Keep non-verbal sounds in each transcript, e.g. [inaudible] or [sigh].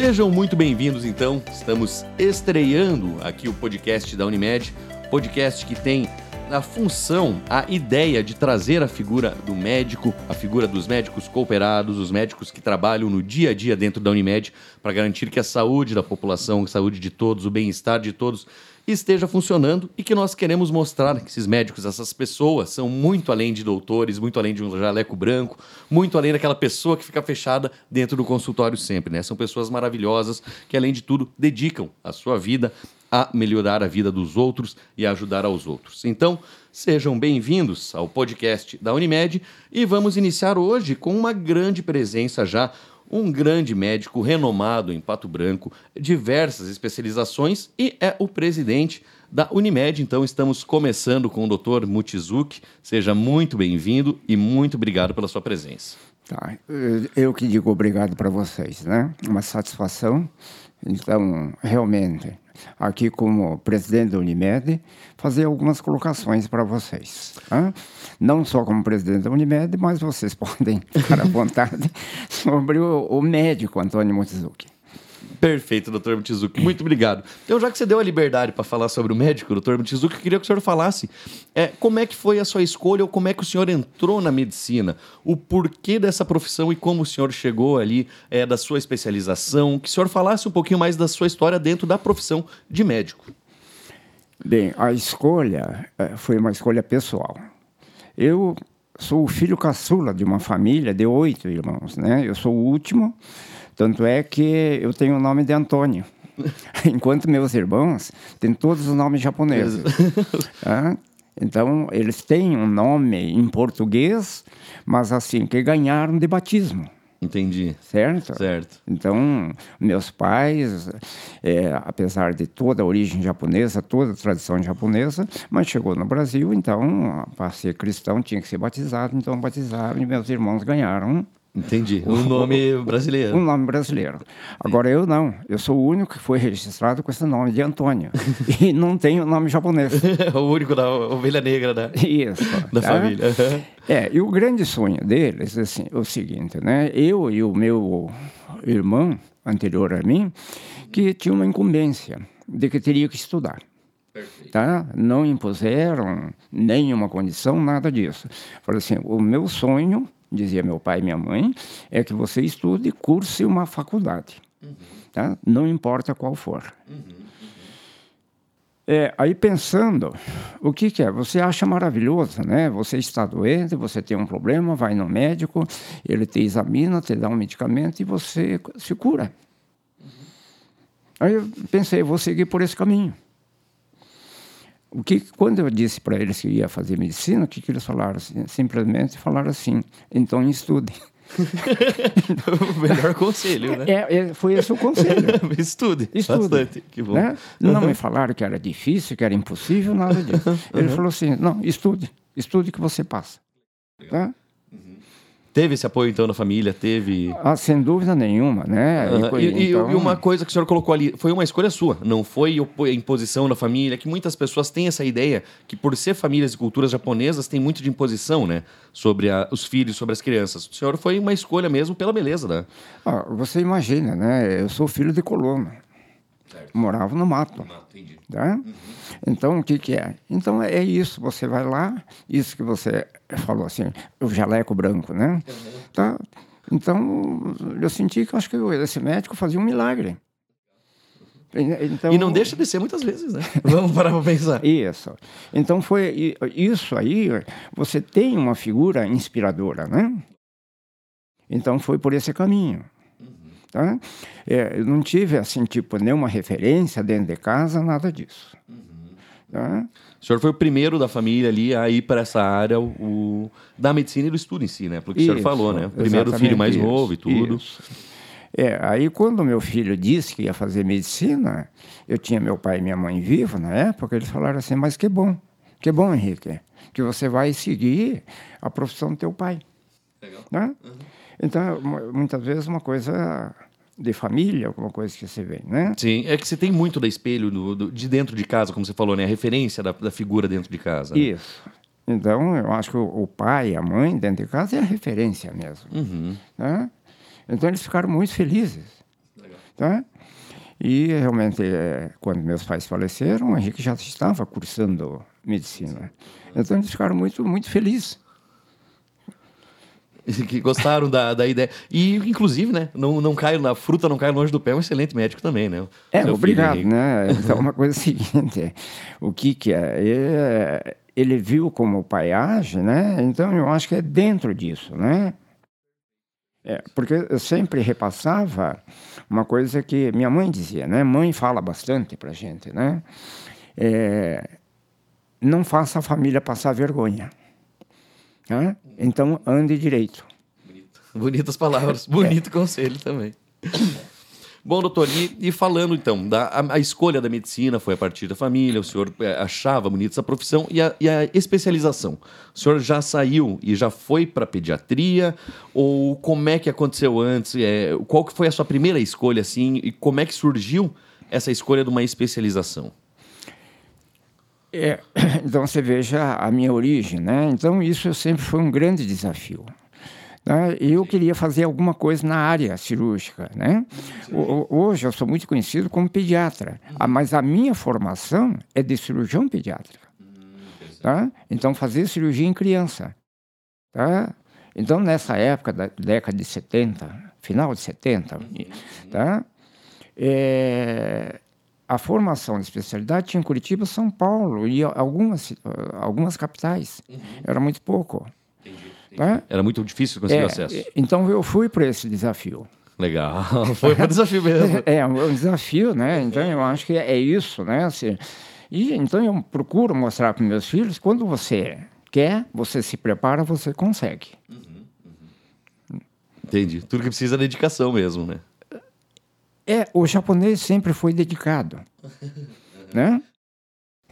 Sejam muito bem-vindos, então. Estamos estreando aqui o podcast da Unimed, podcast que tem a função, a ideia de trazer a figura do médico, a figura dos médicos cooperados, os médicos que trabalham no dia a dia dentro da Unimed, para garantir que a saúde da população, a saúde de todos, o bem-estar de todos esteja funcionando e que nós queremos mostrar que esses médicos, essas pessoas, são muito além de doutores, muito além de um jaleco branco, muito além daquela pessoa que fica fechada dentro do consultório sempre, né? São pessoas maravilhosas que, além de tudo, dedicam a sua vida a melhorar a vida dos outros e a ajudar aos outros. Então, sejam bem-vindos ao podcast da Unimed e vamos iniciar hoje com uma grande presença já, um grande médico renomado em Pato Branco, diversas especializações e é o presidente da Unimed. Então, estamos começando com o Dr. Mutizuki. Seja muito bem-vindo e muito obrigado pela sua presença. Tá, eu que digo obrigado para vocês, né? Uma satisfação. Então, realmente, aqui como presidente da Unimed, fazer algumas colocações para vocês. Tá? Não só como presidente da Unimed, mas vocês [laughs] podem ficar à vontade sobre o, o médico Antônio Motizuki. Perfeito, doutor Mutizuki. Muito obrigado. Então, já que você deu a liberdade para falar sobre o médico, doutor Mutizuki, eu queria que o senhor falasse é, como é que foi a sua escolha ou como é que o senhor entrou na medicina, o porquê dessa profissão e como o senhor chegou ali é, da sua especialização, que o senhor falasse um pouquinho mais da sua história dentro da profissão de médico. Bem, a escolha é, foi uma escolha pessoal. Eu sou o filho caçula de uma família de oito irmãos, né? Eu sou o último tanto é que eu tenho o nome de Antônio. [laughs] Enquanto meus irmãos têm todos os nomes japoneses. ah, [laughs] então, eles têm um nome em português, mas assim, que ganharam de batismo. Entendi. Certo? Certo. Então, meus pais, é, apesar de toda a origem japonesa, toda a tradição japonesa, mas chegou no Brasil, então, para ser cristão tinha que ser batizado, então batizaram e meus irmãos ganharam Entendi. Um [laughs] nome brasileiro. Um nome brasileiro. Agora eu não. Eu sou o único que foi registrado com esse nome de Antônio. [laughs] e não tenho nome japonês. [laughs] o único da ovelha negra da, Isso, da tá? família. é, e o grande sonho deles assim, é o seguinte, né? Eu e o meu irmão, anterior a mim, que tinha uma incumbência de que teria que estudar. Tá? Não impuseram nenhuma condição, nada disso. Falaram assim, o meu sonho dizia meu pai e minha mãe, é que você estude curse uma faculdade. Uhum. Tá? Não importa qual for. Uhum. É, aí pensando, o que, que, é? Você acha maravilhoso, né? Você está doente, você tem um problema, vai no médico, ele te examina, te dá um medicamento e você se cura. Uhum. Aí eu pensei, vou seguir por esse caminho. O que, quando eu disse para eles que ia fazer medicina, o que, que eles falaram? Assim, simplesmente falaram assim: então estude. [laughs] o melhor conselho, né? É, é, foi esse o conselho. [laughs] Estude. Estude. Bastante. Que bom. Né? Não me falaram que era difícil, que era impossível, nada disso. Ele uhum. falou assim: não, estude. Estude que você passa. Tá? Teve esse apoio, então, da família? Teve. Ah, sem dúvida nenhuma, né? Uhum. E, então... e, uma coisa que o senhor colocou ali, foi uma escolha sua, não foi a imposição da família, que muitas pessoas têm essa ideia que, por ser famílias e culturas japonesas, tem muito de imposição, né? Sobre a, os filhos, sobre as crianças. O senhor foi uma escolha mesmo pela beleza, né? Ah, você imagina, né? Eu sou filho de colono. Morava no mato. No mato, entendi. Tá? Uhum. Então, o que, que é? Então, é isso. Você vai lá, isso que você falou assim, o jaleco branco, né? Uhum. Tá? Então, eu senti que acho que esse médico fazia um milagre. Então, e não deixa de ser muitas vezes, né? [laughs] Vamos parar para pensar. Isso. Então foi isso aí. Você tem uma figura inspiradora, né? Então foi por esse caminho. Tá? É, eu não tive, assim, tipo, nenhuma referência dentro de casa, nada disso. Uhum. Tá? O senhor foi o primeiro da família ali a ir para essa área o, da medicina e do estudo em si, né? Porque isso, o senhor falou, né? Primeiro filho mais isso, novo e tudo. Isso. É, aí quando meu filho disse que ia fazer medicina, eu tinha meu pai e minha mãe vivos na época, eles falaram assim, mas que bom, que bom, Henrique, que você vai seguir a profissão do teu pai. Legal. Né? Uhum. Então, muitas vezes uma coisa de família, alguma coisa que você vê, né? Sim, é que você tem muito da espelho do, do, de dentro de casa, como você falou, né? A referência da, da figura dentro de casa. Né? Isso. Então, eu acho que o, o, pai, a mãe dentro de casa é a referência mesmo. Uhum. Né? Então, eles ficaram muito felizes. Legal. Tá? E realmente, é, quando meus pais faleceram, o Henrique já estava cursando medicina. Então eles ficaram muito, muito felizes. [laughs] Que gostaram da, da ideia. E, inclusive, né? Não, não cai na fruta, não cai longe do pé, é um excelente médico também, né? É, Seu obrigado, né? Então, uma coisa [laughs] é seguinte: o que, que é? Ele, ele viu como o pai age, né? Então, eu acho que é dentro disso, né? É, porque eu sempre repassava uma coisa que minha mãe dizia, né? Mãe fala bastante pra gente, né? É, não faça a família passar vergonha. Né? Então, ande direito. Bonito. Bonitas palavras. Bonito é. conselho também. Bom, doutor, e, e, falando então, da, a, a, escolha da medicina foi a partir da família, o senhor é, achava bonita essa profissão e a, e a, especialização. O senhor já saiu e já foi para pediatria? Ou como é que aconteceu antes? É, qual que foi a sua primeira escolha assim e como é que surgiu essa escolha de uma especialização? É, [coughs] então você veja a minha origem, né? Então isso sempre foi um grande desafio. Né? Eu queria fazer alguma coisa na área cirúrgica, né? Hoje eu sou muito conhecido como pediatra, ah, mas a minha formação é de cirurgião pediátrico. Tá? Então fazer cirurgia em criança, tá? Então nessa época da década de 70, final de 70, tá? É, a formação de especialidade tinha em Curitiba, São Paulo e algumas, algumas capitais. Uhum. Era muito pouco. Entendi, entendi. Né? Era muito difícil conseguir é, acesso. Então eu fui para esse desafio. Legal, [laughs] foi o desafio mesmo. [laughs] É, é um desafio, né? Então eu acho que é isso, né? Assim, e então eu procuro mostrar para meus filhos quando você quer, você se prepara, você consegue. Uhum, uhum. Entendi. Tudo que precisa é dedicação mesmo, né? É, o japonês sempre foi dedicado, [laughs] né?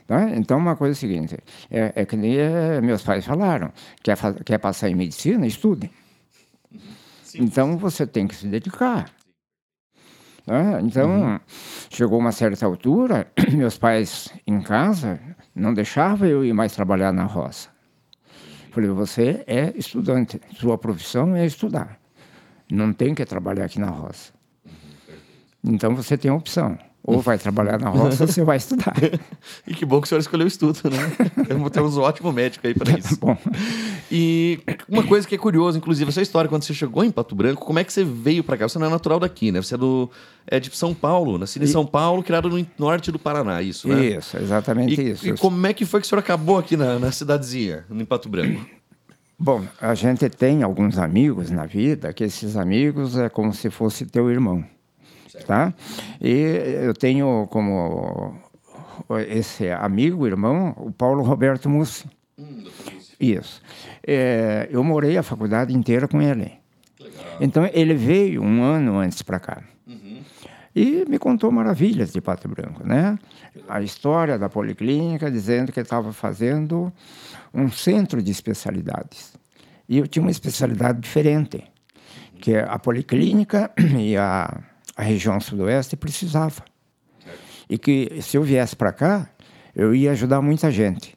Tá? Então, uma coisa é a seguinte, é, é que nem é, meus pais falaram, quer, quer passar em medicina, estude. Sim. Então, você tem que se dedicar. Tá? Então, uhum. chegou uma certa altura, [clears throat] meus pais em casa não deixavam eu ir mais trabalhar na roça. Falei, você é estudante, sua profissão é estudar. Não tem que trabalhar aqui na roça. Então você tem a opção. Ou vai trabalhar na roça ou você vai estudar. [laughs] e que bom que o senhor escolheu o estudo, né? [laughs] Temos um ótimo médico aí para isso. [laughs] bom. E uma coisa que é curiosa, inclusive, essa história, quando você chegou em Pato Branco, como é que você veio para cá? Você não é natural daqui, né? Você é, do, é de São Paulo, nascido em São Paulo, criado no norte do Paraná, isso, né? Isso, exatamente e, isso. E como é que foi que o senhor acabou aqui na, na cidadezinha, em Pato Branco? Bom, a gente tem alguns amigos na vida, que esses amigos é como se fosse teu irmão tá? E eu tenho como esse amigo, irmão, o Paulo Roberto Mussi. Hum, Isso. É, eu morei a faculdade inteira com ele. Legal. Então ele veio um ano antes para cá. Uhum. E me contou maravilhas de Pato Branco, né? A história da policlínica, dizendo que estava fazendo um centro de especialidades. E eu tinha uma especialidade diferente, que é a policlínica [clears throat] e a a região sudoeste precisava. E que se eu viesse para cá, eu ia ajudar muita gente.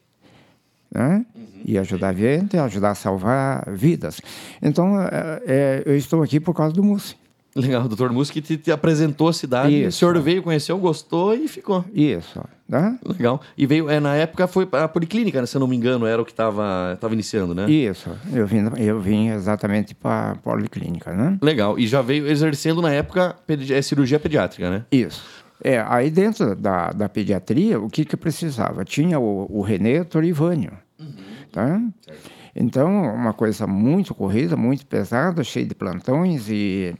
Né? Uhum. Ia ajudar a gente, ajudar a salvar vidas. Então, é, é, eu estou aqui por causa do Mussi. Legal, o doutor Mussi que te, te, apresentou a cidade, Isso. o senhor veio, conheceu, gostou e ficou. Isso. Né? Legal. E veio, é, na época foi a Policlínica, né, se eu não me engano, era o que estava iniciando, né? Isso. Eu vim, eu vim exatamente para a Policlínica, né? Legal. E já veio exercendo na época é, cirurgia pediátrica, né? Isso. É, aí dentro da, da pediatria, o que que precisava? Tinha o, o Renê Torivânio, uhum. tá? Certo. Então, uma coisa muito corrida, muito pesada, cheia de plantões e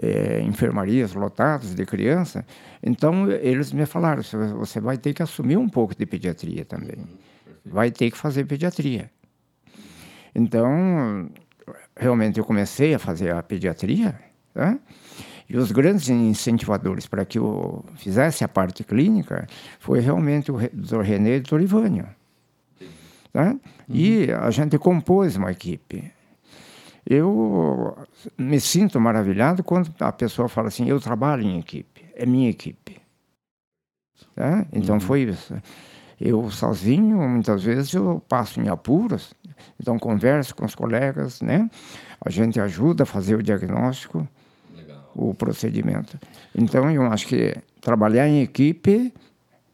é, enfermarias lotadas de criança. Então, eles me falaram: você vai ter que assumir um pouco de pediatria também. Vai ter que fazer pediatria. Então, realmente, eu comecei a fazer a pediatria. Tá? E os grandes incentivadores para que eu fizesse a parte clínica foi realmente o Dr. René Torivânio. Tá? Uhum. E a gente compôs uma equipe. Eu me sinto maravilhado quando a pessoa fala assim: eu trabalho em equipe, é minha equipe. Tá? Então uhum. foi isso. Eu sozinho, muitas vezes, eu passo em apuros, então converso com os colegas, né? A gente ajuda a fazer o diagnóstico. Legal. o procedimento. Então, eu acho que trabalhar em equipe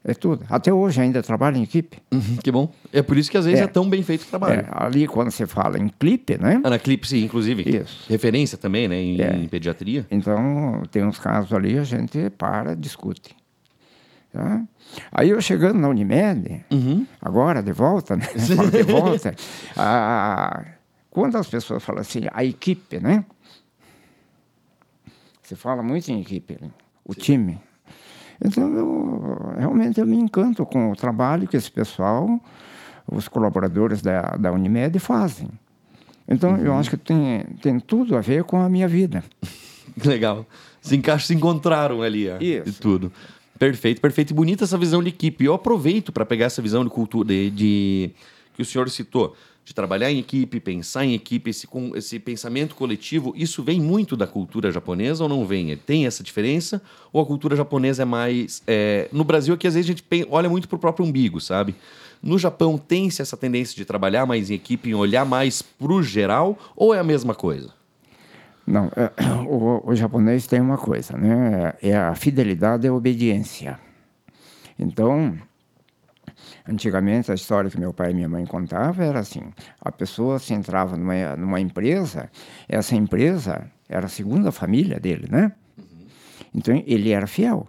é tudo. Até hoje ainda trabalho em equipe. Uhum, que bom. É por isso que às vezes é, é tão bem feito o trabalho. É, ali quando você fala em clipe, né? Ah, na clipe, sim, inclusive. Isso. Referência também, né? Em, é. em pediatria. Então, tem uns casos ali, a gente para, discute. Tá? Aí eu chegando na Unimed, uhum. agora de volta, né? [laughs] de volta, a, quando as pessoas falam assim, a equipe, né? Você fala muito em equipe, o Sim. time. Então, eu, realmente eu me encanto com o trabalho que esse pessoal, os colaboradores da, da Unimed fazem. Então, uhum. eu acho que tem, tem tudo a ver com a minha vida. [laughs] Legal. Se encaixam, se encontraram ali, ó, Isso. de tudo. Perfeito, perfeito. E bonita essa visão de equipe. Eu aproveito para pegar essa visão de cultura de, de, que o senhor citou de trabalhar em equipe, pensar em equipe, esse, esse pensamento coletivo, isso vem muito da cultura japonesa ou não vem? Tem essa diferença? Ou a cultura japonesa é mais. É... No Brasil, aqui às vezes a gente olha muito para o próprio umbigo, sabe? No Japão, tem-se essa tendência de trabalhar mais em equipe, em olhar mais para o geral, ou é a mesma coisa? Não, é, o, o, japonês tem uma coisa, né? É a fidelidade e a obediência. Então, Antigamente, a história que meu pai e minha mãe contavam era assim: a pessoa se entrava numa, numa empresa, essa empresa era a segunda família dele, né? Uhum. Então, ele era fiel.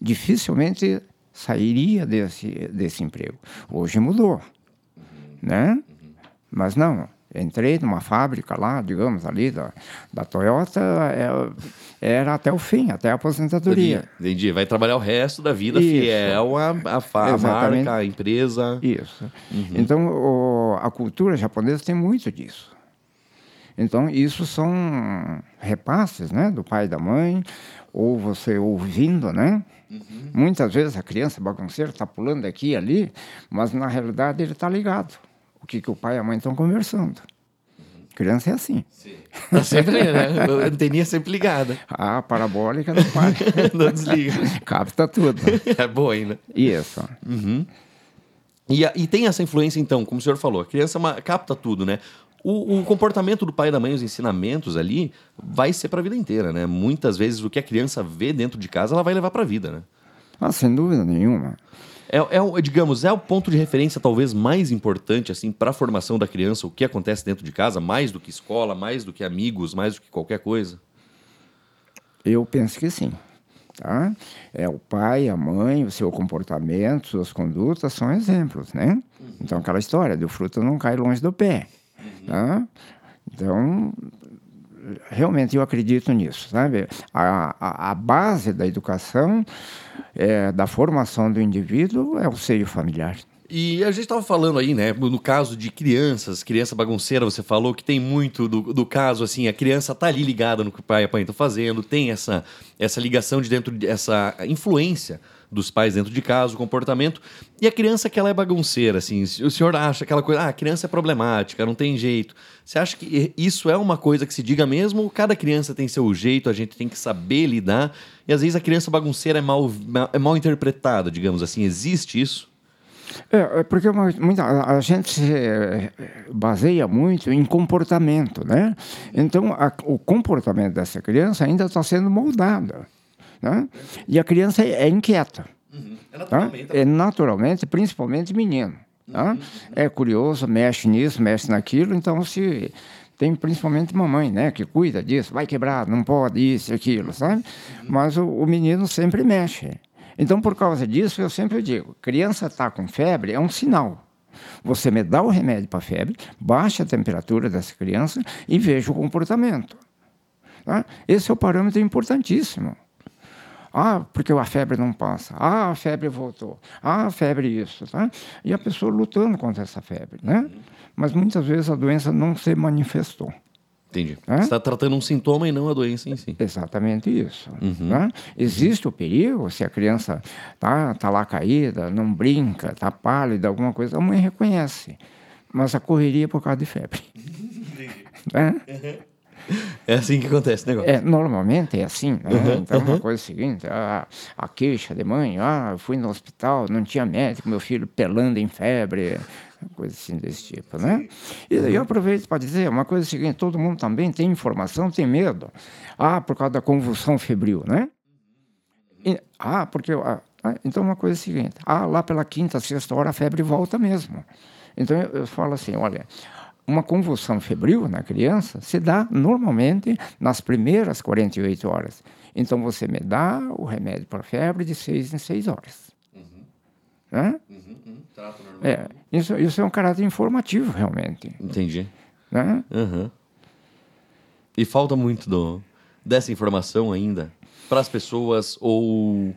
Dificilmente sairia desse, desse emprego. Hoje mudou, uhum. né? Uhum. Mas não, entrei numa fábrica lá, digamos, ali da, da Toyota, é, era até o fim, até a aposentadoria. Entendi. Vai trabalhar o resto da vida Isso. fiel à, à, marca, à empresa. Isso. Uhum. Então, o, a cultura japonesa tem muito disso. Então, isso são repasses, né, do pai e da mãe, ou você ouvindo, né? Uhum. Muitas vezes a criança bagunceira está pulando aqui e ali, mas na realidade ele está ligado o que, que o pai e a mãe estão conversando. Criança é assim. Sim. Tá sempre, né? A anteninha sempre ligada. A parabólica não para. [laughs] não desliga. Capta tudo. É boa ainda. Isso. Uhum. E, e tem essa influência, então, como o senhor falou, a criança capta tudo, né? O, o, comportamento do pai e da mãe, os ensinamentos ali, vai ser para a vida inteira, né? Muitas vezes o que a criança vê dentro de casa, ela vai levar para a vida, né? Ah, sem dúvida nenhuma. É, é, digamos, é o ponto de referência talvez mais importante assim para a formação da criança, o que acontece dentro de casa, mais do que escola, mais do que amigos, mais do que qualquer coisa? Eu penso que sim. Tá? É o pai, a mãe, o seu comportamento, suas condutas são exemplos, né? Uhum. Então aquela história do fruto não cai longe do pé, uhum. tá? Então realmente eu acredito nisso, sabe? A, a, a base da educação, é, da formação do indivíduo é o seio familiar. E a gente estava falando aí, né, no caso de crianças, criança bagunceira, você falou que tem muito do, do caso, assim, a criança tá ali ligada no que o pai e a mãe estão fazendo, tem essa, essa ligação de dentro, essa influência dos pais dentro de casa, o comportamento. E a criança que ela é bagunceira, assim, o senhor acha aquela coisa, ah, a criança é problemática, não tem jeito. Você acha que isso é uma coisa que se diga mesmo? Cada criança tem seu jeito, a gente tem que saber lidar. E às vezes a criança bagunceira é mal, é mal interpretada, digamos assim. Existe isso? É, é porque muita, a gente se é, baseia muito em comportamento, né? Então, a, o comportamento dessa criança ainda está sendo moldado. Né? E a criança é inquieta. Uhum. É, naturalmente, tá? é naturalmente, principalmente menino. Tá? Uhum. É curioso, mexe nisso, mexe naquilo, então se tem principalmente mamãe, né, que cuida disso, vai quebrar, não pode isso, aquilo, sabe? Uhum. Mas o, o, menino sempre mexe. Então, por causa disso, eu sempre digo, criança está com febre é um sinal. Você me dá o remédio para febre, baixa a temperatura dessa criança e veja o comportamento. Tá? Esse é o parâmetro importantíssimo. Ah, porque a febre não passa. Ah, a febre voltou. Ah, a febre isso. Tá? E a pessoa lutando contra essa febre. Né? Mas muitas vezes a doença não se manifestou. Entendi. É? Você está tratando um sintoma e não a doença em si. Exatamente isso. Uhum. Tá? Existe o perigo, se a criança está tá lá caída, não brinca, está pálida, alguma coisa, a mãe reconhece. Mas a correria é por causa de febre. né? É assim que acontece o negócio. É, normalmente é assim. Né? Uhum, então, uhum. uma coisa é seguinte, a, a queixa de mãe, ah, eu fui no hospital, não tinha médico, meu filho pelando em febre. coisa assim desse tipo, né? E eu aproveito para dizer uma coisa seguinte, todo mundo também tem informação, tem medo. Ah, por causa da convulsão febril, né? E, ah, porque... Ah, então uma coisa é seguinte, ah, lá pela quinta, sexta hora a febre volta mesmo. Então eu, eu falo assim, olha, uma convulsão febril na criança se dá normalmente nas primeiras 48 horas. Então você me dá o remédio para febre de seis em seis horas. Uhum. Né? Uhum, uhum. Trato normal. É, isso, isso é um caráter informativo, realmente. Entendi. Né? Uhum. E falta muito do, dessa informação ainda para as pessoas ou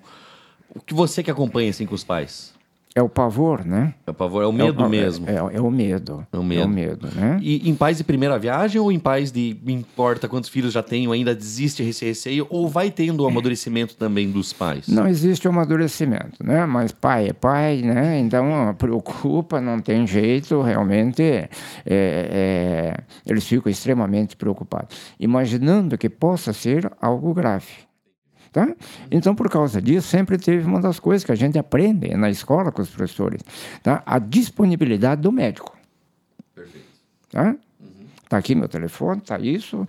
o que você que acompanha assim com os pais? É o pavor, né? É o pavor, é o medo é, mesmo. É, é, o medo. É o medo. É o medo, né? E em pais de primeira viagem ou em pais de me importa quantos filhos já tenho, ainda existe esse receio ou vai tendo o amadurecimento também dos pais? Não existe o amadurecimento, né? Mas pai é pai, né? Então preocupa, não tem jeito, realmente é, é, eles ficam extremamente preocupados, imaginando que possa ser algo grave. Tá? Então, por causa disso, sempre teve uma das coisas que a gente aprende na escola com os professores, tá? a disponibilidade do médico. Perfeito. Tá? Uhum. Tá aqui meu telefone, tá isso.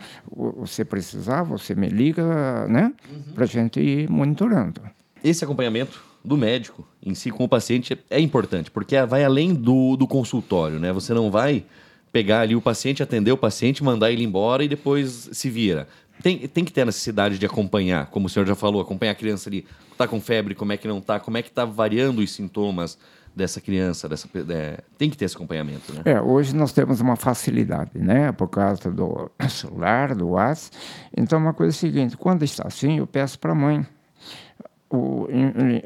Você precisar, você me liga, né? Uhum. Para a gente ir monitorando. Esse acompanhamento do médico em si com o paciente é importante, porque vai além do, do consultório, né? Você não vai pegar ali o paciente, atender o paciente, mandar ele embora e depois se vira tem, tem que ter a necessidade de acompanhar, como o senhor já falou, acompanhar a criança ali, está com febre, como é que não está, como é que está variando os sintomas dessa criança, dessa, é, tem que ter esse acompanhamento, né? É, hoje nós temos uma facilidade, né, por causa do [coughs] celular, do WhatsApp. Então, uma coisa é a seguinte, quando está assim, eu peço para a mãe,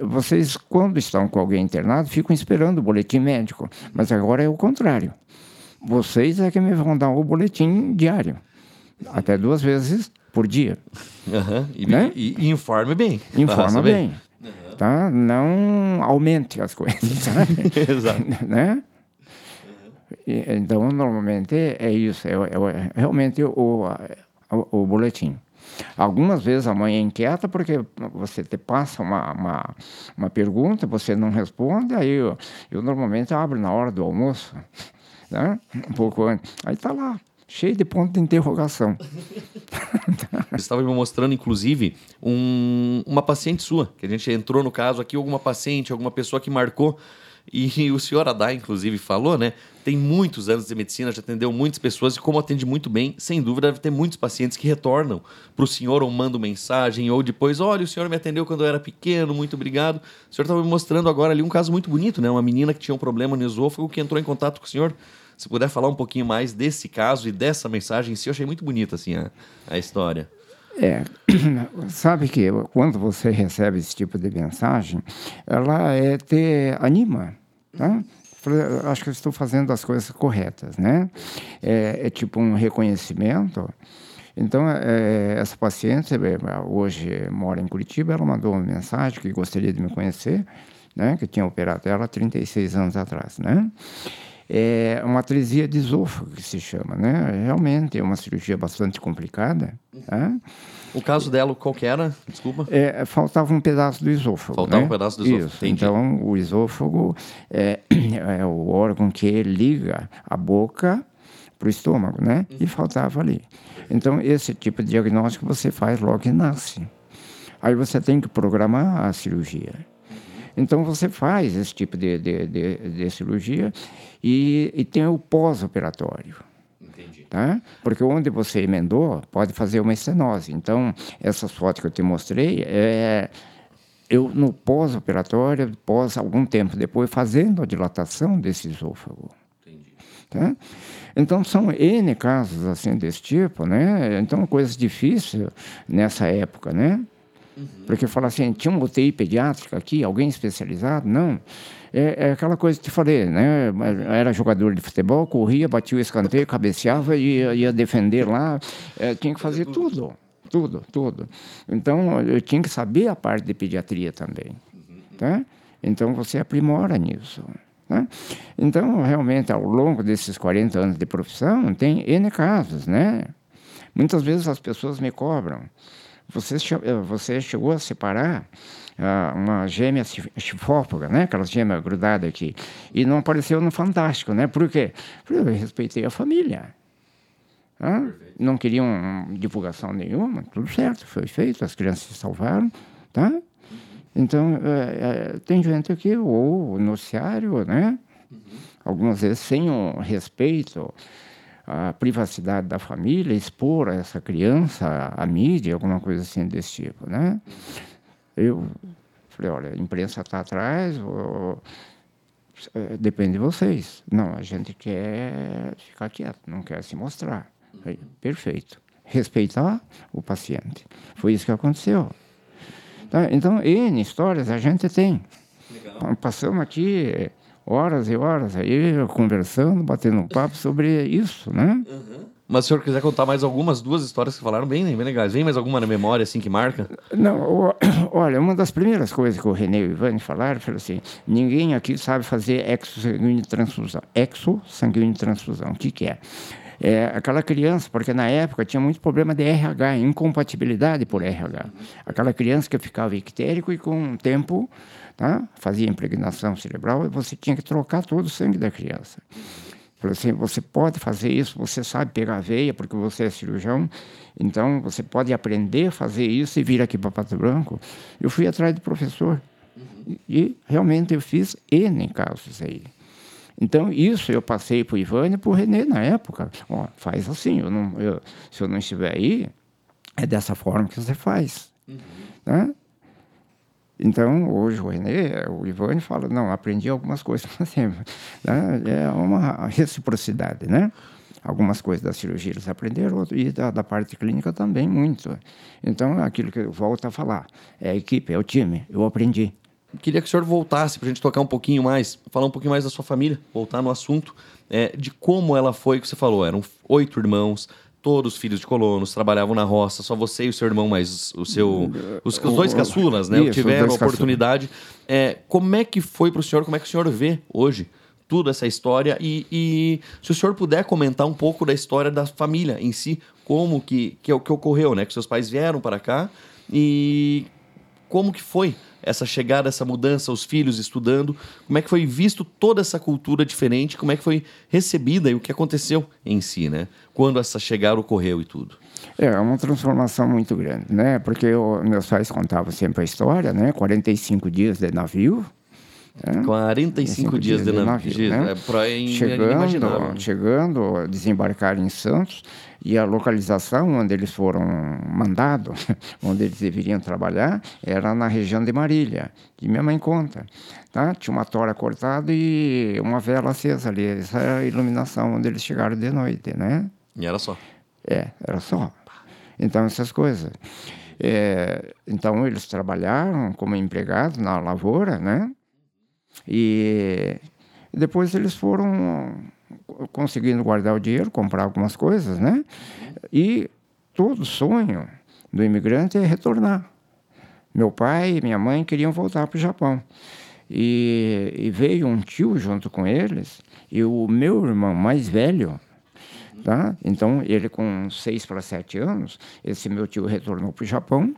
vocês, quando estão com alguém internado, ficam esperando o boletim médico, mas agora é o contrário. Vocês é que me vão dar o boletim diário, até duas vezes por dia. Uhum. E, né? e, e, informe bem. [laughs] Informa bem. bem. Uhum. Tá? Não aumente as coisas. [laughs] [laughs] Exato. né? E, então, normalmente é isso. É, é, é realmente o, o, o, boletim. Algumas vezes a mãe é inquieta porque você te passa uma, uma, uma pergunta, você não responde, aí eu, eu normalmente abro na hora do almoço, né? um pouco antes. Aí está lá, cheio de ponto de interrogação. [laughs] Você estava me mostrando, inclusive, um, uma paciente sua, que a gente entrou no caso aqui, alguma paciente, alguma pessoa que marcou. E [laughs] o senhor Adai, inclusive, falou, né? Tem muitos anos de medicina, já atendeu muitas pessoas e, como atende muito bem, sem dúvida deve ter muitos pacientes que retornam para o senhor ou mandam mensagem ou depois: olha, o senhor me atendeu quando eu era pequeno, muito obrigado. O senhor estava me mostrando agora ali um caso muito bonito, né? Uma menina que tinha um problema no esôfago que entrou em contato com o senhor se puder falar um pouquinho mais desse caso e dessa mensagem em si, eu achei muito bonita assim, a, a história. É, [clears throat] sabe que quando você recebe esse tipo de mensagem, ela é, te anima, tá? Acho que eu estou fazendo as coisas corretas, né? É, é tipo um reconhecimento. Então, é, essa paciente é, hoje mora em Curitiba, ela mandou uma mensagem que gostaria de me conhecer, né? Que tinha operado ela há 36 anos atrás, né? É uma atresia de esôfago, que se chama, né? Realmente é uma cirurgia bastante complicada. Tá? O caso dela, qual que era? Desculpa. É, faltava um pedaço do esôfago. Faltava né? um pedaço do esôfago. Isso. Então, o esôfago é, [clears throat] é, o órgão que liga a boca para o estômago, né? Uhum. E faltava ali. Então, esse tipo de diagnóstico você faz logo que nasce. Aí você tem que programar a cirurgia. Então você faz esse tipo de, de, de, de cirurgia e, e, tem o pós-operatório. Tá? Porque onde você emendou, pode fazer uma estenose. Então, essas fotos que eu te mostrei, é, eu no pós-operatório, pós algum tempo depois, fazendo a dilatação desse esôfago. Entendi. Tá? Então, são N casos assim desse tipo, né? Então, coisas difíceis nessa época, né? Uhum. Porque fala assim, tinha uma UTI pediátrica aqui, alguém especializado? Não. É, é, aquela coisa que te falei, né? Era jogador de futebol, corria, batia o escanteio, cabeceava e ia, ia defender lá. É, tinha que fazer tudo, tudo, tudo. Então, eu tinha que saber a parte de pediatria também. Tá? Então, você aprimora nisso. Né? Então, realmente, ao longo desses 40 anos de profissão, tem N casos, né? Muitas vezes as pessoas me cobram. Você, eh, você chegou a separar uma gêmea chifófaga, né? Aquelas gêmeas grudadas aqui. E não apareceu no Fantástico, né? Por quê? Porque eu respeitei a família. Tá? Não queriam divulgação nenhuma, tudo certo, foi feito, as crianças se salvaram, tá? Então, é, é, tem gente aqui, ou o noticiário, né? Uhum. Algumas vezes sem o respeito à privacidade da família, expor essa criança à mídia, alguma coisa assim desse tipo, né? Eu falei, olha, a imprensa está atrás, ou, é, depende de vocês. Não, a gente quer ficar quieto, não quer se mostrar. Falei, Perfeito. Respeitar o paciente. Foi isso que aconteceu. Tá? Então, N histórias a gente tem. Legal. Passamos aqui horas e horas aí conversando, batendo um papo sobre isso, né? Uhum. Mas se o senhor quiser contar mais algumas, duas histórias que falaram bem, bem legais. Vem mais alguma na memória, assim, que marca? Não, [coughs] olha, uma das primeiras coisas que o René e o Ivani falaram, foi assim, ninguém aqui sabe fazer exosanguíneo transfusão. Exosanguíneo transfusão, o que que é? É, aquela criança, porque na época tinha muito problema de RH, incompatibilidade por RH. Aquela criança que ficava ictérico e com o tempo tá, fazia impregnação cerebral e você tinha que trocar todo o sangue da criança. Falei assim, você pode fazer isso, você sabe pegar veia porque você é cirurgião, então você pode aprender a fazer isso e vir aqui para Pato Branco. Eu fui atrás do professor uhum. e realmente eu fiz N casos aí. Então, isso eu passei para o Ivane e para o Renê na época. Ó, faz assim, eu não, eu, se eu não estiver aí, é dessa forma que você faz. Uhum. Né? Então, hoje o Renê, o Ivane fala, não, aprendi algumas coisas [laughs] assim, né? É uma reciprocidade, né? Algumas coisas da cirurgia eles aprenderam e da, da parte clínica também muito. Então, é aquilo que eu volto a falar, é a equipe, é o time, eu aprendi. Queria que o senhor voltasse para a gente tocar um pouquinho mais, falar um pouquinho mais da sua família, voltar no assunto é, de como ela foi, que você falou, eram oito irmãos, todos filhos de colonos, trabalhavam na roça, só você e o seu irmão, mas o seu, os, os dois caçulas, né, Isso, tiveram a oportunidade. É, como é que foi para o senhor, como é que o senhor vê hoje tudo essa história e, e, se o senhor puder comentar um pouco da história da família em si, como que, que, que ocorreu, né, que seus pais vieram para cá e como que foi essa chegada, essa mudança, os filhos estudando, como é que foi visto toda essa cultura diferente, como é que foi recebida e o que aconteceu em si, né? Quando essa chegada ocorreu e tudo. É, uma transformação muito grande, né? Porque eu, meus pais contavam sempre a história, né? 45 dias de navio, é? 45 dias, dias de, navio. navio né? é chegando, chegando, desembarcar em Santos e a localização onde eles foram mandados, [laughs] onde eles deveriam trabalhar, era na região de Marília, que minha mãe conta. Tá? Tinha uma tora cortada e uma vela acesa ali. Essa era a iluminação onde eles chegaram de noite, né? E era só? É, era só. Então, essas coisas. É, então, eles trabalharam como empregados na lavoura, né? E depois eles foram conseguindo guardar o dinheiro, comprar algumas coisas, né? E todo sonho do imigrante é retornar. Meu pai e minha mãe queriam voltar para o Japão. E, e, veio um tio junto com eles, e o meu irmão mais velho, tá? então ele com seis para sete anos, esse meu tio retornou para o Japão,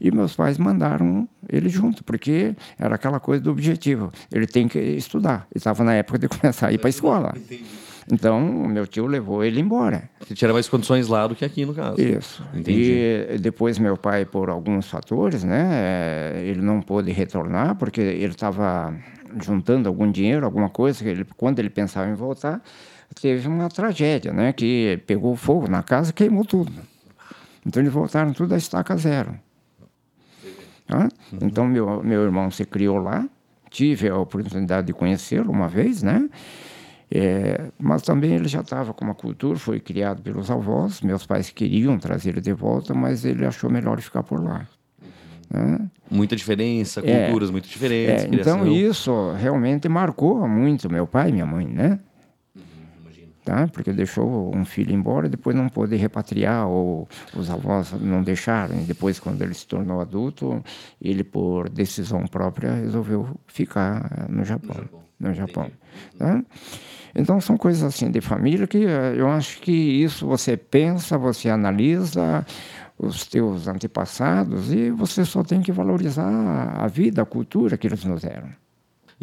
e meus pais mandaram ele junto, porque era aquela coisa do objetivo. Ele tem que estudar. Ele estava na época de [laughs] começar a ir para a escola. Entendi. Então, meu tio levou ele embora. Você tinha mais condições lá do que aqui, no caso. Isso. Entendi. E depois meu pai, por alguns fatores, né, ele não pôde retornar, porque ele estava juntando algum dinheiro, alguma coisa, que ele, quando ele pensava em voltar, teve uma tragédia, né, que pegou fogo na casa e queimou tudo. Então eles voltaram tudo a estaca zero. Uhum. Então, meu, meu irmão se criou lá, tive a oportunidade de conhecê-lo uma vez, né? É, mas também ele já estava com uma cultura, foi criado pelos avós. Meus pais queriam trazer ele de volta, mas ele achou melhor ficar por lá. Né? Muita diferença, é. culturas é, muito diferentes. É, então isso realmente marcou muito meu pai e minha mãe, né? Tá? porque deixou um filho embora, depois não pôde repatriar, ou os avós não deixaram. E depois, quando ele se tornou adulto, ele, por decisão própria, resolveu ficar no Japão. No Japão, tá? Então, são coisas assim de família que eh, eu acho que isso você pensa, você analisa, os teus antepassados e você só tem que valorizar a vida, a cultura que eles nos deram.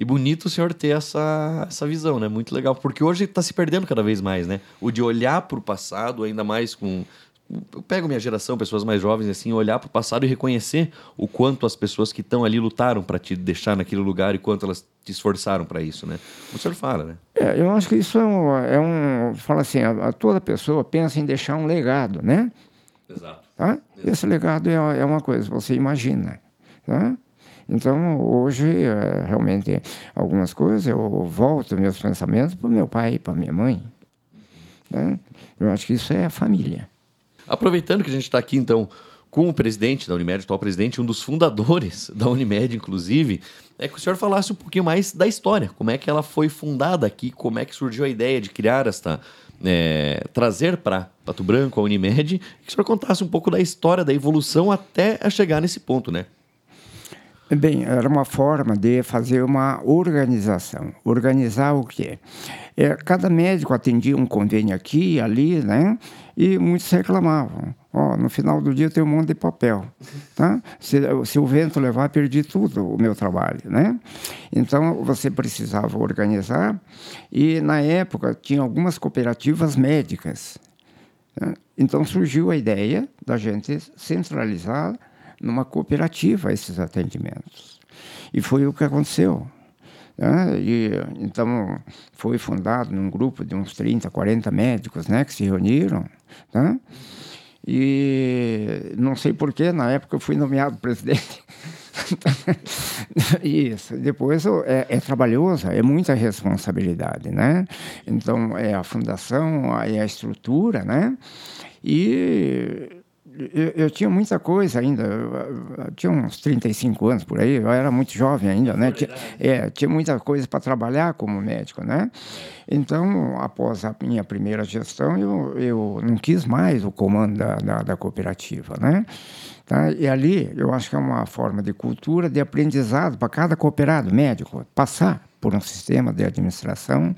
E bonito o senhor ter essa, essa visão, né? Muito legal, porque hoje está se perdendo cada vez mais, né? O de olhar para o passado, ainda mais com eu pego minha geração, pessoas mais jovens, assim, olhar para o passado e reconhecer o quanto as pessoas que estão ali lutaram para te deixar naquele lugar e quanto elas te esforçaram para isso, né? O senhor fala, né? É, eu acho que isso é um, é um fala assim, a, a, toda pessoa pensa em deixar um legado, né? Exato. Tá? Exato. Esse legado é, é uma coisa, você imagina, tá? Então, hoje, é, realmente, algumas coisas eu volto meus pensamentos para o meu pai e para minha mãe. Né? Eu acho que isso é a família. Aproveitando que a gente está aqui, então, com o presidente da Unimed, o atual presidente, um dos fundadores [laughs] da Unimed, inclusive, é que o senhor falasse um pouquinho mais da história, como é que ela foi fundada aqui, como é que surgiu a ideia de criar esta. É, trazer para Pato Branco a Unimed, que o senhor contasse um pouco da história, da evolução até chegar nesse ponto, né? Bem, era uma forma de fazer uma organização. Organizar o quê? É, cada médico atendia um convênio aqui e ali, né? E muitos reclamavam. Ó, no final do dia tem um monte de papel, tá? Se, se o vento levar, perdi tudo o meu trabalho, né? Então, você precisava organizar. E, na época, tinha algumas cooperativas médicas. Né? Então, surgiu a ideia da gente centralizar numa cooperativa esses atendimentos. E foi o que aconteceu. Né? E, então, foi fundado num grupo de uns 30, 40 médicos né, que se reuniram. Né? E não sei porquê, na época eu fui nomeado [laughs] presidente. Isso. Depois é, é, trabalhoso, é muita responsabilidade, né? Então é a fundação, é a estrutura, né? E eu, eu, tinha muita coisa ainda, eu, eu, tinha uns 35 anos por aí, eu era muito jovem ainda, né? Tinha, é, tinha muita coisa para trabalhar como médico, né? Então, após a minha primeira gestão, eu, eu não quis mais o comando da, da, da cooperativa, né? Tá? E ali, eu acho que é uma forma de cultura, de aprendizado para cada cooperado médico, passar por um sistema de administração,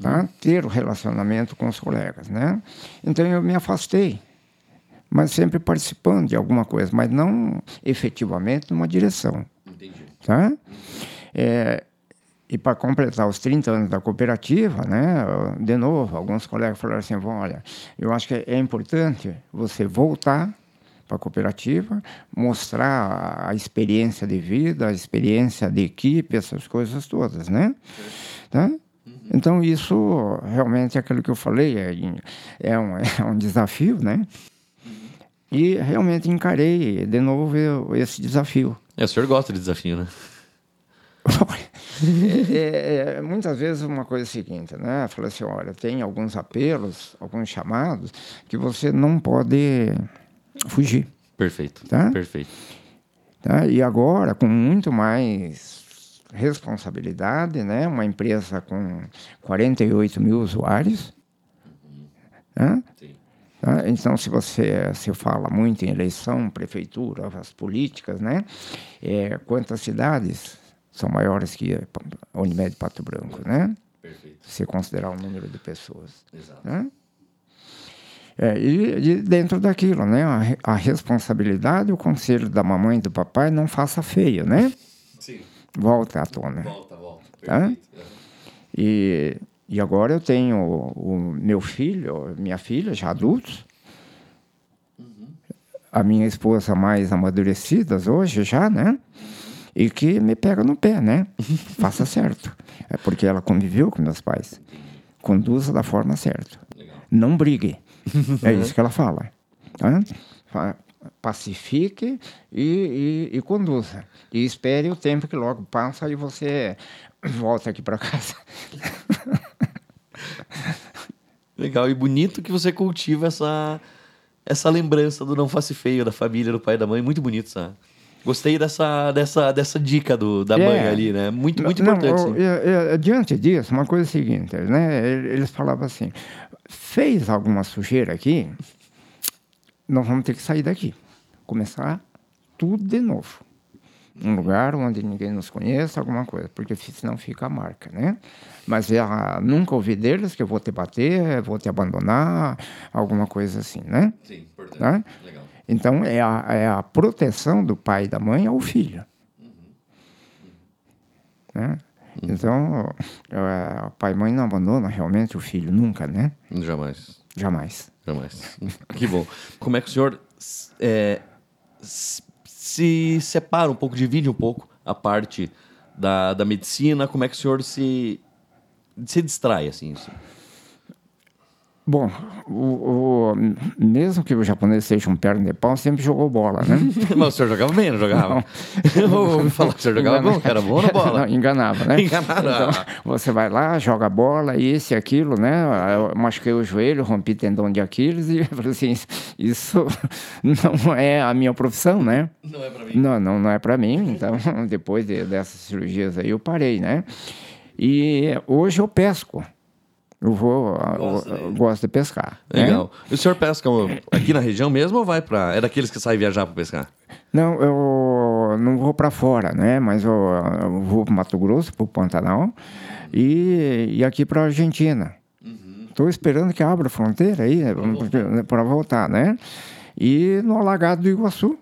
tá? ter o relacionamento com os colegas, né? Então, eu me afastei mas sempre participando de alguma coisa, mas não efetivamente numa direção. Entendi. Tá? É, e para completar os 30 anos da cooperativa, né, de novo, alguns colegas falaram assim: olha, eu acho que é importante você voltar para a cooperativa, mostrar a experiência de vida, a experiência de equipe, essas coisas todas, né? Tá? Uhum. Então, isso realmente é aquilo que eu falei, é, é, um, [laughs] é um desafio, né? E realmente encarei de novo esse desafio. É, o senhor gosta de desafio, né? [laughs] é, é, é, muitas vezes uma coisa é a seguinte, né? Fala assim, olha, tem alguns apelos, alguns chamados que você não pode fugir. Perfeito. Tá? Perfeito. Tá? E agora, com muito mais responsabilidade, né? Uma empresa com 48 mil usuários. Né? Sim. Tá? Então, se você se fala muito em eleição, prefeitura, as políticas, né? É, quantas cidades são maiores que a Unimed Pato Branco, né? Perfeito. Se considerar o número de pessoas. Exato. Né? É, e, e, dentro daquilo, né? A, a, responsabilidade, o conselho da mamãe e do papai não faça feio, né? Sim. Volta à tona. Volta, volta. Tá? Perfeito. E e agora eu tenho o, meu filho, minha filha, já adultos. Uhum. A minha esposa mais amadurecidas hoje já, né? E que me pega no pé, né? [laughs] Faça certo. É porque ela conviveu com meus pais. Conduza da forma certa. Legal. Não brigue. [laughs] É isso que ela fala. Tá? Pacifique e, e, e conduza. E espere o tempo que logo passa e você [clears throat] volta aqui para casa. [laughs] [laughs] Legal e bonito que você cultiva essa essa lembrança do não face feio da família, do pai e da mãe, muito bonito, sabe? Gostei dessa, dessa, dessa dica do, da é, mãe ali, né? Muito, muito não, importante. Eu, eu, diante disso, uma coisa é a seguinte, né? Eles falavam assim: fez alguma sujeira aqui, nós vamos ter que sair daqui, começar tudo de novo um lugar onde ninguém nos conheça, alguma coisa, porque senão fica a marca, né? Mas eu nunca ouvi deles que eu vou te bater, vou te abandonar, alguma coisa assim, né? Sim, importante. Né? Legal. Então, é a, é a proteção do pai e da mãe ao filho. Né? Então, é, o pai e mãe não abandonam realmente o filho, nunca, né? Jamais. Jamais. Jamais. que bom. Como é que o senhor é, se separa um pouco, divide um pouco a parte da, da medicina? Como é que o senhor se, se distrai, assim? assim? Bom, o, o, mesmo que o japonês seja um perna de pau, sempre jogou bola, né? [laughs] Mas o senhor jogava bem, não jogava? Não. [laughs] Eu ouvi falar que o senhor jogava bom, que era bom na bola. Não, enganava, né? [laughs] Enganava. Então, você vai lá, joga bola, isso e aquilo, né? Eu machuquei o joelho, rompi tendão de Aquiles e falei assim, isso não é a minha profissão, né? Não é pra mim. Não, não, não é para mim. Então, depois de, dessas cirurgias aí, eu parei, né? E hoje eu pesco. Eu vou, Gosta eu, gosto de pescar. né? Legal. E o senhor pesca aqui na região mesmo ou vai pra. É daqueles que saem viajar pra pescar? Não, eu não vou para fora, né? Mas eu, eu vou para Mato Grosso, para o Pantanal e, e aqui para Argentina. Estou esperando que abra a fronteira aí para voltar, né? E no Alagado do Iguaçu.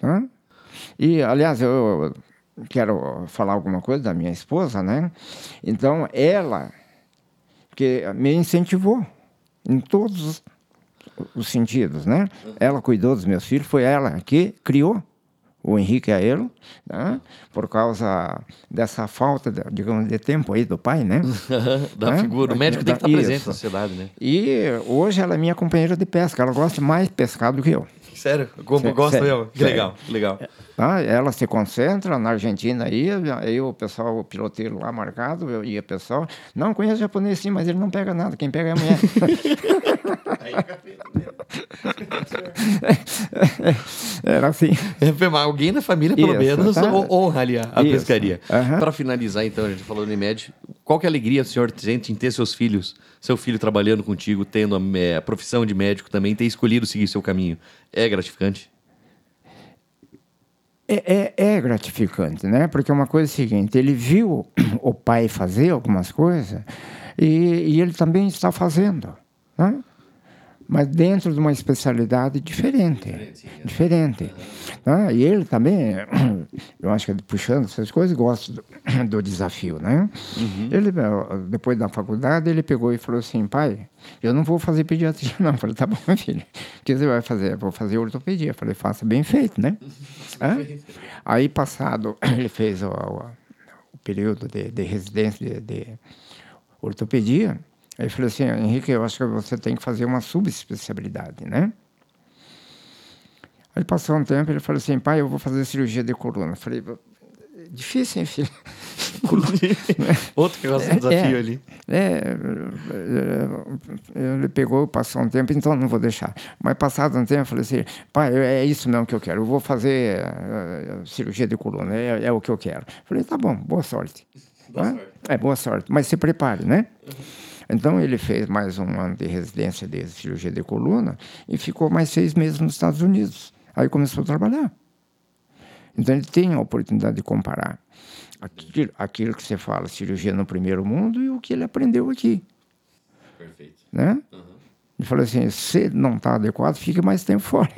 tá? E, aliás, eu quero falar alguma coisa da minha esposa, né? Então, ela que me incentivou em todos os, os sentidos, né? Ela cuidou dos meus filhos, foi ela que criou o Henrique Aelo, né? Por causa dessa falta, de, digamos, de tempo aí do pai, né? [laughs] da Hã? figura. O médico tem que estar Isso. presente na sociedade, né? E hoje ela é minha companheira de pesca. Ela gosta mais de pescar do que eu. Sério? Como gosta mesmo? Que legal, que legal. Tá? Ela se concentra na Argentina aí, aí o pessoal, o piloteiro lá marcado, eu ia pessoal. Não conheço japonês sim, mas ele não pega nada. Quem pega é a mulher. [laughs] Era assim. É, alguém na família, pelo Isso, menos, tá. hon- honra ali a, pescaria. Aham. Para finalizar, então, a gente falou do Unimed. Qual que é a alegria o senhor sente em ter seus filhos, seu filho trabalhando contigo, tendo a, a profissão de médico também, ter escolhido seguir seu caminho? É gratificante? É, é, é gratificante, né? Porque uma coisa é a seguinte: ele viu [clears throat] o pai fazer algumas coisas e, e ele também está fazendo, né? Mas dentro de uma especialidade diferente. Diferente. né? E ele também, [clears throat] eu acho que ele puxando essas coisas, gosta do, [clears throat] do desafio, né? Ele, eh, depois da faculdade, ele pegou e falou assim, pai, eu não vou fazer pediatria [laughs] não. Eu falei, tá bom, [laughs] filho. O que você vai fazer? Eu vou fazer ortopedia. Eu falei, faça bem feito, né? [laughs] Aí, passado, [clears throat] ele fez o, o- o período de, de residência de, de ortopedia. Aí eu falei assim, Henrique, eu acho que você tem que fazer uma subespecialidade, né? Aí passou um tempo, ele falou assim, pai, eu vou fazer cirurgia de coluna. Eu falei, difícil, hein, filho? [laughs] Outro que gosta do desafio ali. É, é, ele pegou, passou um tempo, então não vou deixar. Mas passado um tempo, eu falei assim, pai, é isso mesmo que eu quero, eu vou fazer eh, cirurgia de coluna, é, é o que eu quero. Eu falei, tá bom, boa sorte. Boa sorte. É, boa sorte, mas se prepare, né? Então ele fez mais um ano de residência de cirurgia de coluna e ficou mais seis meses nos Estados Unidos. Aí começou a trabalhar. Então ele tem a oportunidade de comparar aquilo, aquilo que você fala, cirurgia no primeiro mundo, e o que ele aprendeu aqui. Perfeito. Né? Ele falou assim: se não está adequado, fique mais tempo fora.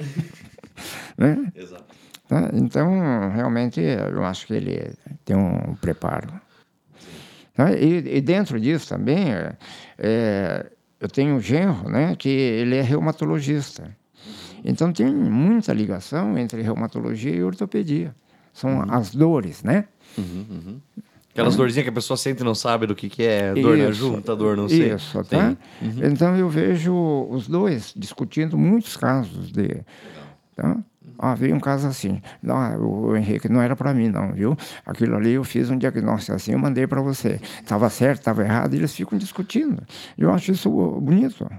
[laughs] né? Exato. Tá? Então, realmente, eu acho que ele tem um preparo. Tá? E, e dentro disso também, é, é, eu tenho um genro, né, que ele é reumatologista. Então, tem muita ligação entre reumatologia e ortopedia. São as dores, né? Aquelas dorzinhas que a pessoa sente e não sabe do que, que é, dor na Isso. junta, dor não sei. Isso, tá? Então eu vejo os dois discutindo muitos casos de. Tá? Ah, veio um caso assim. Não, o Henrique não era para mim, não, viu? Aquilo ali eu fiz um diagnóstico assim, eu mandei para você. Estava certo, estava errado, e eles ficam discutindo. Eu acho isso bonito.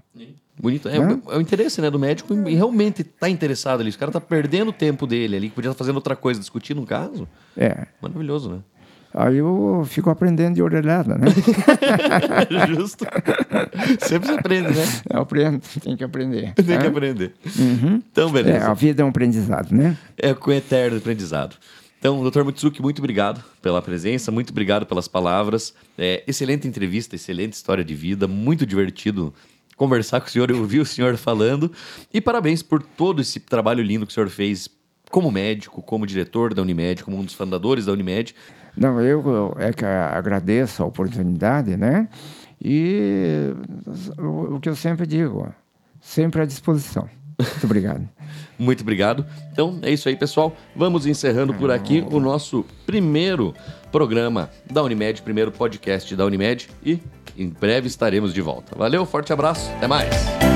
Bonito. É, Né? é o interesse né, do médico em realmente estar interessado ali. O cara tá perdendo o tempo dele ali, que podia estar fazendo outra coisa, discutindo um caso. É. Maravilhoso, né? Aí eu fico aprendendo de orelhada, né? [laughs] Justo. Sempre se aprende, né? Eu aprendo, tem que aprender. [laughs] Tem que né? aprender. Então, beleza. É, a vida é um aprendizado, né? É com eterno aprendizado. Então, doutor Mutsuki, muito obrigado pela presença, muito obrigado pelas palavras. É, excelente entrevista, excelente história de vida, muito divertido conversar com o senhor, ouvir o senhor falando. E parabéns por todo esse trabalho lindo que o senhor fez como médico, como diretor da Unimed, como um dos fundadores da Unimed. Não, eu, eu é que agradeço a oportunidade, né? E o, o que eu sempre digo, sempre à disposição. Muito obrigado. [laughs] Muito obrigado. Então é isso aí, pessoal. Vamos encerrando por aqui o nosso primeiro programa da Unimed, primeiro podcast da Unimed. E em breve estaremos de volta. Valeu, forte abraço, até mais.